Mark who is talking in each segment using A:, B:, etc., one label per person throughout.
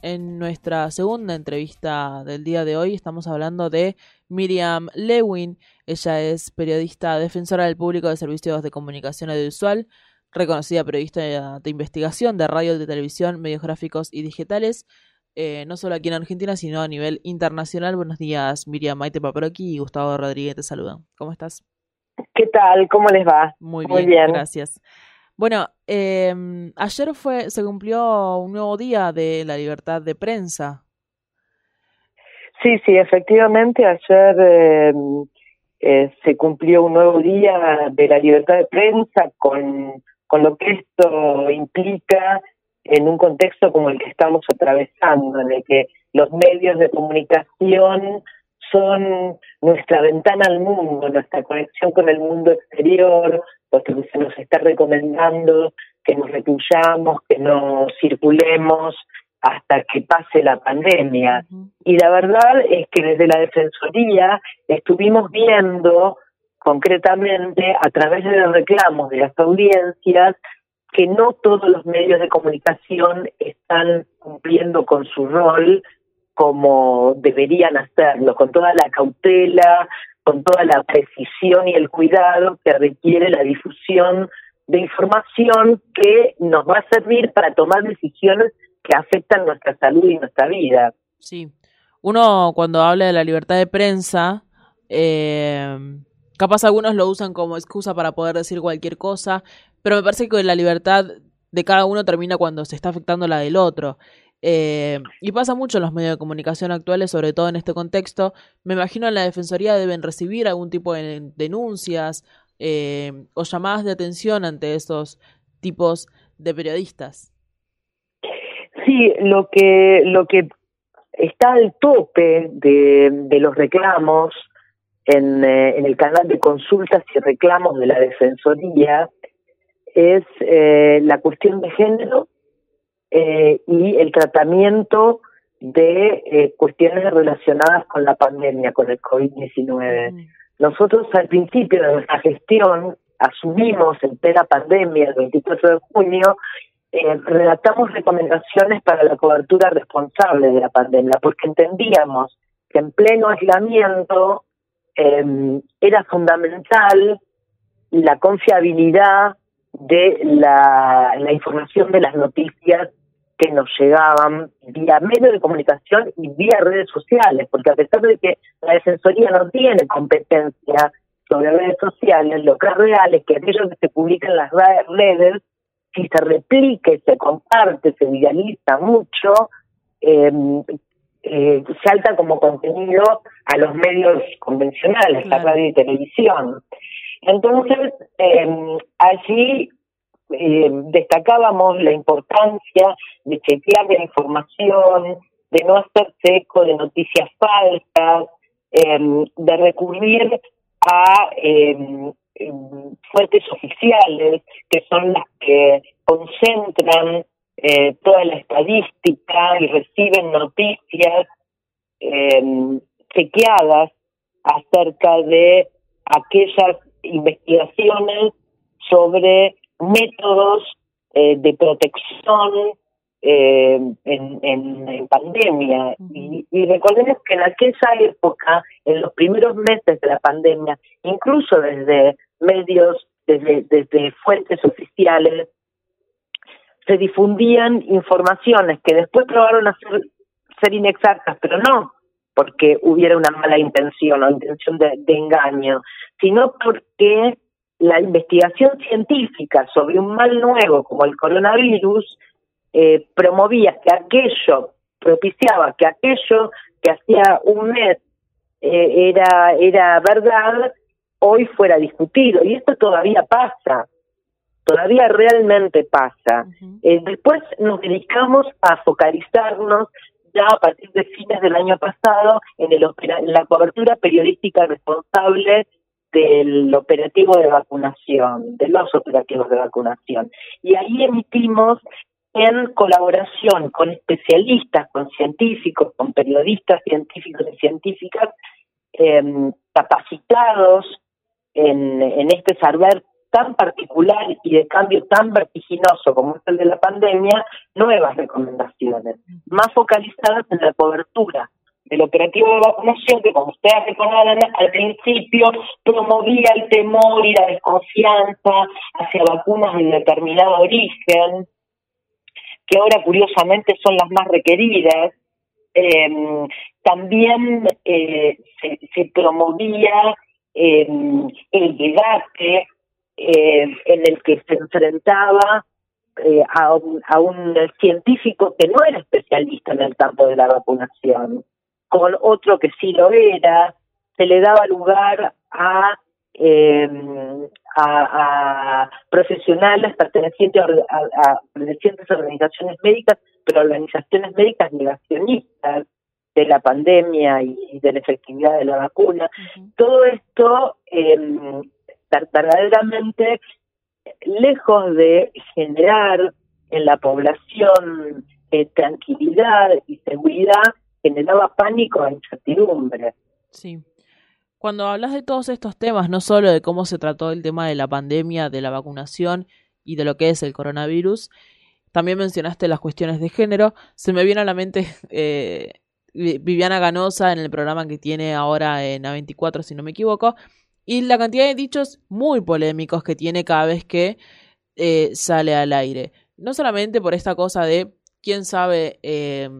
A: En nuestra segunda entrevista del día de hoy estamos hablando de Miriam Lewin. Ella es periodista defensora del público de servicios de comunicación audiovisual, reconocida periodista de investigación de radio, de televisión, medios gráficos y digitales, eh, no solo aquí en Argentina, sino a nivel internacional. Buenos días, Miriam Maite Paproqui y Gustavo Rodríguez te saludan. ¿Cómo estás?
B: ¿Qué tal? ¿Cómo les va?
A: Muy bien, gracias. Bueno, eh, ayer fue, se cumplió un nuevo día de la libertad de prensa.
B: Sí, sí, efectivamente, ayer em, eh, se cumplió un nuevo día de la libertad de prensa con, con lo que esto implica en un contexto como el que estamos atravesando, en el que los medios de comunicación son nuestra ventana al mundo, nuestra conexión con el mundo exterior, porque se nos está recomendando que nos recluyamos, que no circulemos hasta que pase la pandemia. Y la verdad es que desde la Defensoría estuvimos viendo concretamente a través de los reclamos de las audiencias que no todos los medios de comunicación están cumpliendo con su rol como deberían hacerlo, con toda la cautela, con toda la precisión y el cuidado que requiere la difusión de información que nos va a servir para tomar decisiones que afectan nuestra salud y nuestra vida.
A: Sí, uno cuando habla de la libertad de prensa, eh, capaz algunos lo usan como excusa para poder decir cualquier cosa, pero me parece que la libertad de cada uno termina cuando se está afectando la del otro. Eh, y pasa mucho en los medios de comunicación actuales, sobre todo en este contexto. Me imagino en la Defensoría deben recibir algún tipo de denuncias eh, o llamadas de atención ante esos tipos de periodistas.
B: Sí, lo que, lo que está al tope de, los reclamos en, eh, en, el canal de consultas y reclamos de la Defensoría es la cuestión de género eh, y el tratamiento de eh, cuestiones relacionadas con la pandemia, con el COVID-19. Nosotros al principio de nuestra gestión asumimos en plena pandemia, el 24 de junio, eh, redactamos recomendaciones para la cobertura responsable de la pandemia, porque entendíamos que en pleno aislamiento em, era fundamental la confiabilidad de la, la información de las noticias que nos llegaban vía medios de comunicación y vía redes sociales, porque a pesar de que la Defensoría no tiene competencia sobre redes sociales, lo que es real es que aquello que se publica en las redes, si se replique, se comparte, se viraliza mucho, em, eh, salta como contenido a los medios convencionales, la radio y televisión. Entonces, eh, allí eh, destacábamos la importancia de chequear la información, de no hacerse eco de noticias falsas, em, de recurrir a em, em, fuentes oficiales, que son las que concentran eh, toda la estadística y reciben noticias chequeadas acerca de aquellas investigaciones sobre métodos eh, de protección eh, en, en, pandemia. y, y, recordemos que en aquella época, en los primeros meses de la pandemia, incluso desde medios, desde, desde fuentes oficiales, se difundían informaciones que después probaron a ser, ser inexactas, pero no porque hubiera una mala intención o intención de engaño, sino porque la investigación científica sobre un mal nuevo como el coronavirus eh, promovía que aquello, propiciaba que aquello que hacía un mes eh, era, era verdad, hoy fuera discutido. Y esto todavía pasa, todavía realmente pasa. Eh, después nos dedicamos a focalizarnos ya a partir de fines del año pasado en, el, la cobertura periodística responsable del operativo de vacunación, de los operativos de vacunación. Y ahí emitimos en colaboración con especialistas, con científicos, con periodistas científicos y científicas eh, capacitados en este saber tan particular y de cambio tan vertiginoso como es el de la pandemia, nuevas recomendaciones, más focalizadas en la cobertura del operativo de vacunación que, como ustedes recordarán, al principio promovía el temor y la desconfianza hacia vacunas de determinado origen, que ahora curiosamente son las más requeridas. Eh, también eh, se, promovía eh, el debate en el que se enfrentaba a a, un, científico que no era especialista en el campo de la vacunación con otro que sí lo era, se le daba lugar a, eh, a, profesionales pertenecientes a, pertenecientes a organizaciones médicas, pero organizaciones médicas negacionistas de la pandemia y, de la efectividad de la vacuna. Todo esto eh, verdaderamente lejos de generar en la población eh, tranquilidad y seguridad, generaba pánico e incertidumbre.
A: Sí. Cuando hablas de todos estos temas, no solo de cómo se trató el tema de la pandemia, de la vacunación y de lo que es el coronavirus, también mencionaste las cuestiones de género. Se me viene a la mente eh, Viviana Ganosa en el programa que tiene ahora en A24, si no me equivoco, y la cantidad de dichos muy polémicos que tiene cada vez que eh, sale al aire. No solamente por esta cosa de quién sabe eh,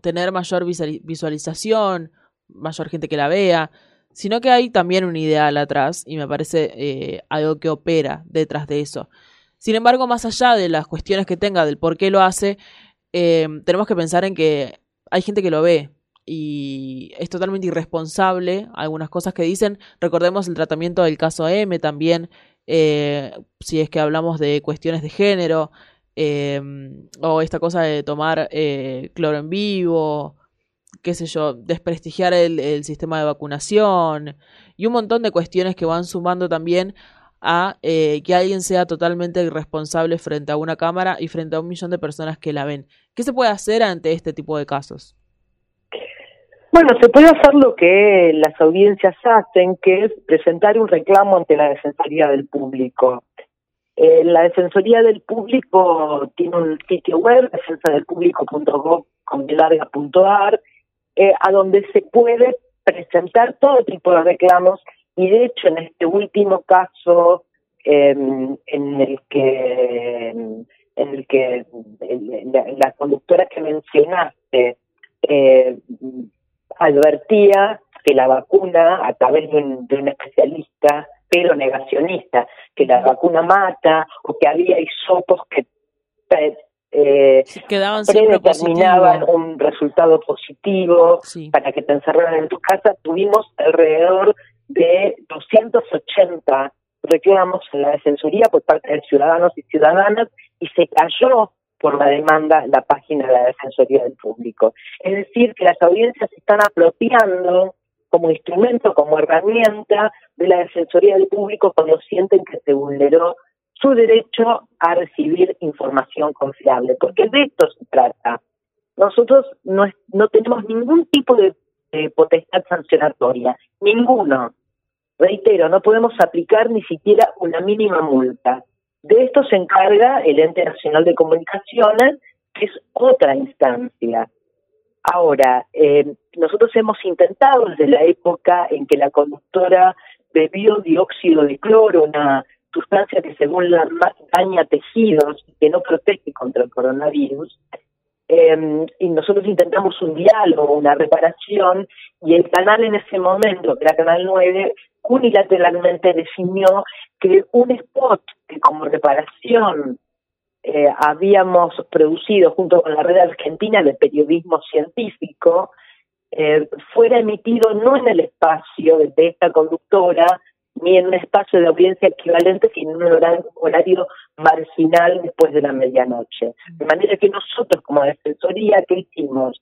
A: tener mayor visualización, mayor gente que la vea, sino que hay también un ideal atrás y me parece eh, algo que opera detrás de eso. Sin embargo, más allá de las cuestiones que tenga del por qué lo hace, eh, tenemos que pensar en que hay gente que lo ve y es totalmente irresponsable algunas cosas que dicen. Recordemos el tratamiento del caso M también, eh, si es que hablamos de cuestiones de género, Em, o esta cosa de tomar eh, cloro en vivo, qué sé yo, desprestigiar el, sistema de vacunación y un montón de cuestiones que van sumando también a eh, que alguien sea totalmente irresponsable frente a una cámara y frente a un millón de personas que la ven. ¿Qué se puede hacer ante este tipo de casos?
B: Bueno, se puede hacer lo que las audiencias hacen, que es presentar un reclamo ante la Defensoría del Público. Eh, la Defensoría del Público tiene un sitio web, defensadelpublico.gov.ar, eh, a donde se puede presentar todo tipo de reclamos y de hecho en este último caso em, en el que en el que la, conductora que mencionaste eh, advertía que la vacuna a través de un especialista pero negacionista, que la vacuna mata o que había hisopos que
A: eh, quedaban
B: predeterminaban un resultado positivo para que te encerraran en tu casa. Tuvimos alrededor de 280 reclamos en la defensoría por parte de ciudadanos y ciudadanas y se cayó por la demanda la página de la Defensoría del Público. Es decir, que las audiencias están apropiando como instrumento, como herramienta de la Defensoría del Público cuando sienten que se vulneró su derecho a recibir información confiable, porque de esto se trata. Nosotros no, no tenemos ningún tipo de, potestad sancionatoria, ninguno. Reitero, no podemos aplicar ni siquiera una mínima multa. De esto se encarga el Ente Nacional de Comunicaciones, que es otra instancia. Ahora, eh, nosotros hemos intentado desde la época en que la conductora bebió dióxido de cloro, una sustancia que según la daña tejidos y que no protege contra el coronavirus, eh, y nosotros intentamos un diálogo, una reparación, y el canal en ese momento, que era Canal 9, unilateralmente definió que un spot que como reparación eh, habíamos producido junto con la red argentina de periodismo científico, eh, fuera emitido no en el espacio de esta conductora, ni en un espacio de audiencia equivalente, sino en un horario, marginal después de la medianoche. De manera que nosotros como Defensoría, ¿qué hicimos?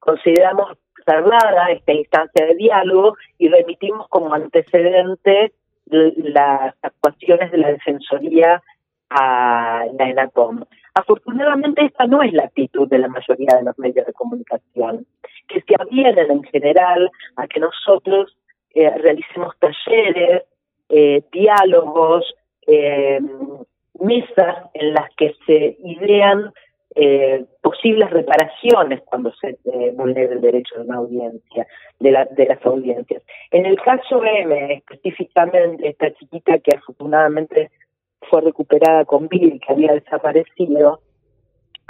B: Consideramos cerrada esta instancia de diálogo y remitimos como antecedente las actuaciones de la Defensoría a la ENACOM. Afortunadamente esta no es la actitud de la mayoría de los medios de comunicación, que se adhieren en general a que nosotros eh, realicemos talleres, eh, diálogos, eh, mesas en las que se idean eh, posibles reparaciones cuando se eh, vulnera el derecho de una audiencia, de, la, de las audiencias. En el caso M, específicamente, esta chiquita que afortunadamente fue recuperada con Bill, que había desaparecido,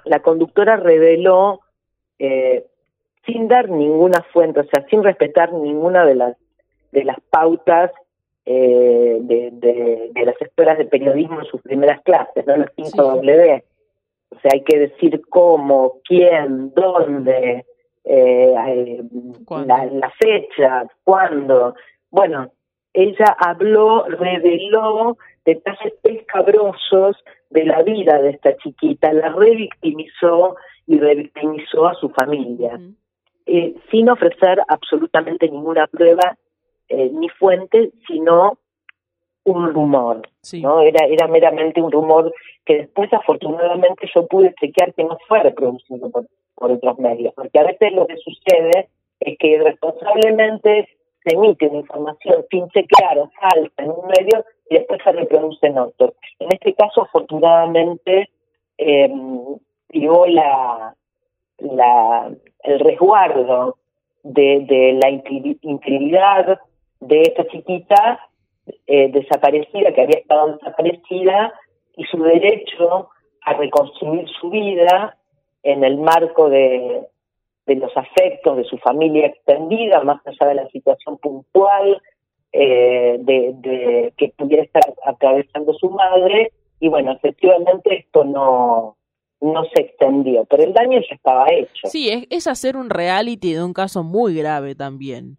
B: la conductora reveló, eh, sin dar ninguna fuente, o sea, sin respetar ninguna de las, de las pautas eh, de, de, las escuelas de periodismo en sus primeras clases, ¿no? Los 5W. O sea, hay que decir cómo, quién, dónde, eh, eh la, la, fecha, cuándo. Bueno, ella habló, reveló detalles escabrosos de la vida de esta chiquita, la revictimizó y revictimizó a su familia, eh, sin ofrecer absolutamente ninguna prueba eh, ni fuente, sino un rumor, ¿no? Era, era meramente un rumor que después afortunadamente yo pude chequear que no fue reproducido por, por otros medios, porque a veces lo que sucede es que irresponsablemente se emite una información sin chequear o falsa en un medio y después se reproduce en otro. En este caso, afortunadamente, eh, dio la, la, el resguardo de, de la integridad de esta chiquita eh, desaparecida, que había estado desaparecida, y su derecho a reconstruir su vida en el marco de, de los afectos de su familia extendida, más allá de la situación puntual eh, de, de, que pudiera estar atravesando su madre. Y bueno, efectivamente esto no, no se extendió, pero el daño ya estaba hecho.
A: Sí, es, es hacer un reality de un caso muy grave también.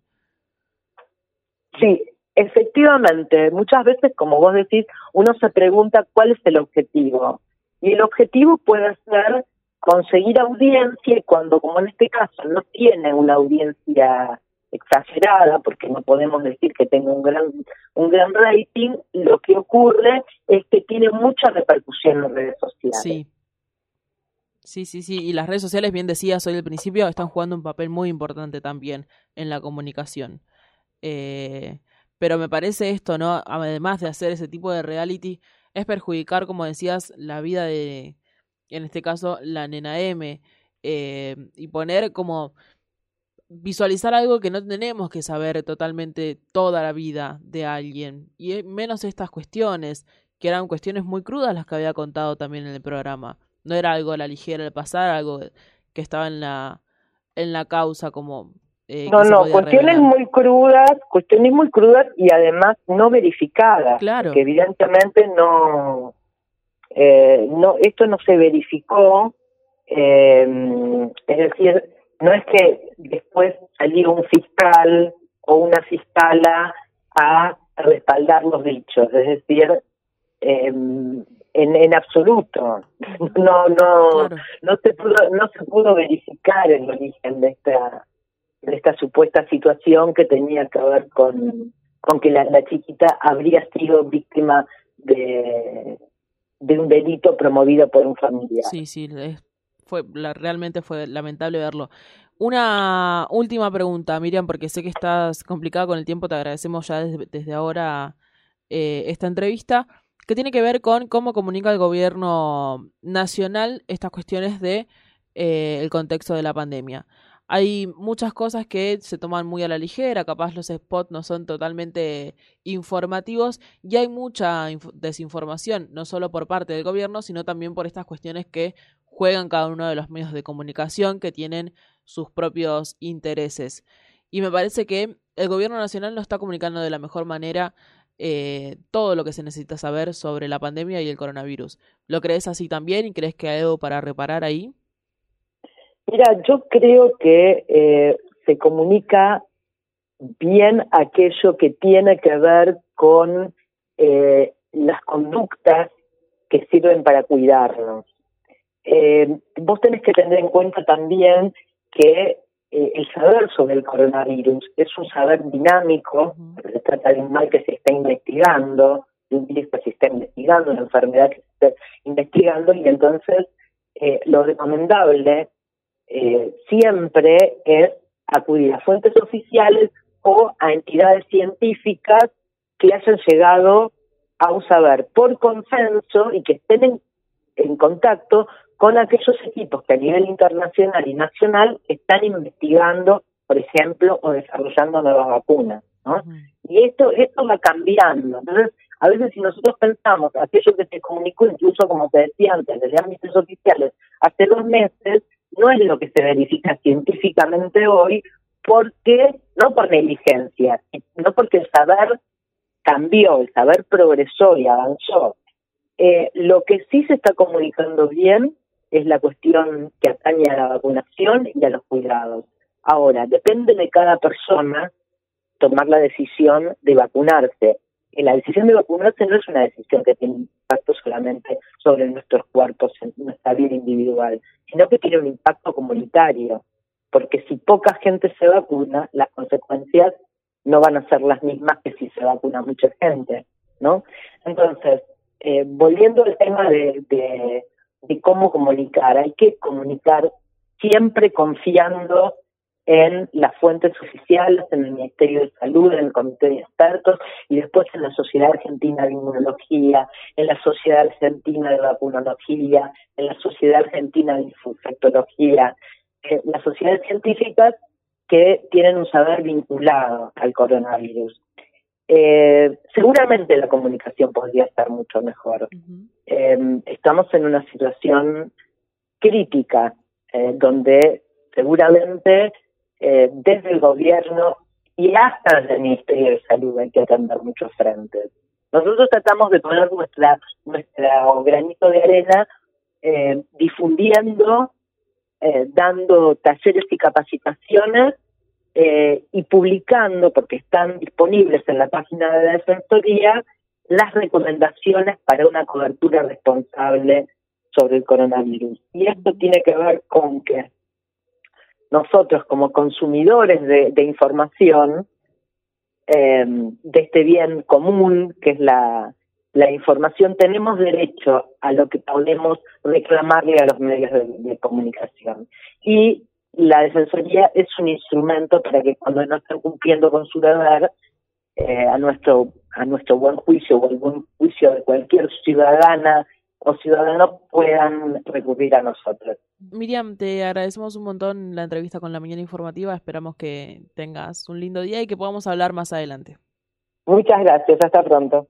B: Sí, efectivamente, muchas veces, como vos decís, uno se pregunta cuál es el objetivo. Y el objetivo puede ser conseguir audiencia cuando, como en este caso, no tiene una audiencia exagerada, porque no podemos decir que tenga un gran, un gran rating, lo que ocurre es que tiene mucha repercusión en redes sociales.
A: Sí. Sí, sí, sí. Y las redes sociales, bien decías hoy al principio, están jugando un papel muy importante también en la comunicación. Eh, pero me parece esto, ¿no? Además de hacer ese tipo de reality, es perjudicar, como decías, la vida de, en este caso, la nena M, eh, y poner como visualizar algo que no tenemos que saber totalmente toda la vida de alguien, y menos estas cuestiones, que eran cuestiones muy crudas las que había contado también en el programa. No era algo a la ligera el pasar, algo que estaba en la, en la causa como
B: eh, no, no, cuestiones muy crudas, cuestiones muy crudas y además no verificadas.
A: Claro.
B: Que evidentemente no, eh, no, esto no se verificó. Eh, es decir, no es que después salió un fiscal o una fiscala a respaldar los dichos, es decir, eh, en, en absoluto. No, no, no se pudo, no se pudo verificar el origen de esta de esta supuesta situación que tenía que ver con, con que la, chiquita habría sido víctima de, de un delito promovido por un familiar.
A: Sí, sí, fue, la, realmente fue lamentable verlo. Una última pregunta, Miriam, porque sé que estás complicada con el tiempo, te agradecemos ya desde, ahora eh, esta entrevista, que tiene que ver con cómo comunica el gobierno nacional estas cuestiones de eh, el contexto de la pandemia hay muchas cosas que se toman muy a la ligera, capaz los spots no son totalmente informativos y hay mucha desinformación, no solo por parte del gobierno, sino también por estas cuestiones que juegan cada uno de los medios de comunicación que tienen sus propios intereses. Y me parece que el gobierno nacional no está comunicando de la mejor manera eh, todo lo que se necesita saber sobre la pandemia y el coronavirus. ¿Lo crees así también y crees que hay algo para reparar ahí?
B: Mira, yo creo que eh, se comunica bien aquello que tiene que ver con eh, las conductas que sirven para cuidarnos. Eh, vos tenés que tener en cuenta también que el saber sobre el coronavirus es un saber dinámico, se trata de un mal que se está investigando, de un virus que se está investigando, una enfermedad que se está investigando, y entonces lo recomendable eh, siempre es acudir a fuentes oficiales o a entidades científicas que hayan llegado a un saber por consenso y que estén en, en contacto con aquellos equipos que a nivel internacional y nacional están investigando, por ejemplo, o desarrollando nuevas vacunas. ¿no? Y esto, esto va cambiando. Entonces, a veces si nosotros pensamos aquello que se comunicó, incluso como te decía antes, desde ámbitos oficiales, hace dos meses, no es lo que se verifica científicamente hoy, porque no por negligencia, no porque el saber cambió, el saber progresó y avanzó. Eh, lo que sí se está comunicando bien es la cuestión que atañe a la vacunación y a los cuidados. Ahora, depende de cada persona tomar la decisión de vacunarse. La decisión de vacunarse no es una decisión que tiene impacto solamente sobre nuestros cuerpos, nuestra vida individual, sino que tiene un impacto comunitario. Porque si poca gente se vacuna, las consecuencias no van a ser las mismas que si se vacuna mucha gente, ¿no? Entonces, eh, volviendo al tema de, de cómo comunicar, hay que comunicar siempre confiando en las fuentes oficiales, en el Ministerio de Salud, en el Comité de Expertos y después en la Sociedad Argentina de Inmunología, en la Sociedad Argentina de Vacunología, en la Sociedad Argentina de Infectología, eh, las sociedades científicas que tienen un saber vinculado al coronavirus. Eh, seguramente la comunicación podría estar mucho mejor. Uh -huh. eh, estamos en una situación crítica eh, donde seguramente eh, desde el gobierno y hasta el Ministerio de Salud hay que atender muchos frentes. Nosotros tratamos de poner nuestra, nuestra granito de arena eh, difundiendo, eh, dando talleres y capacitaciones eh, y publicando, porque están disponibles en la página de la Defensoría, las recomendaciones para una cobertura responsable sobre el coronavirus. Y esto tiene que ver con que nosotros como consumidores de, información, eh, de este bien común que es la, información, tenemos derecho a lo que podemos reclamarle a los medios de, comunicación. Y la Defensoría es un instrumento para que cuando no estén cumpliendo con su deber, eh, a nuestro a nuestro buen juicio o el buen juicio de cualquier ciudadana o ciudadanos puedan recurrir a nosotros.
A: Miriam, te agradecemos un montón la entrevista con la mañana informativa. Esperamos que tengas un lindo día y que podamos hablar más adelante.
B: Muchas gracias. Hasta pronto.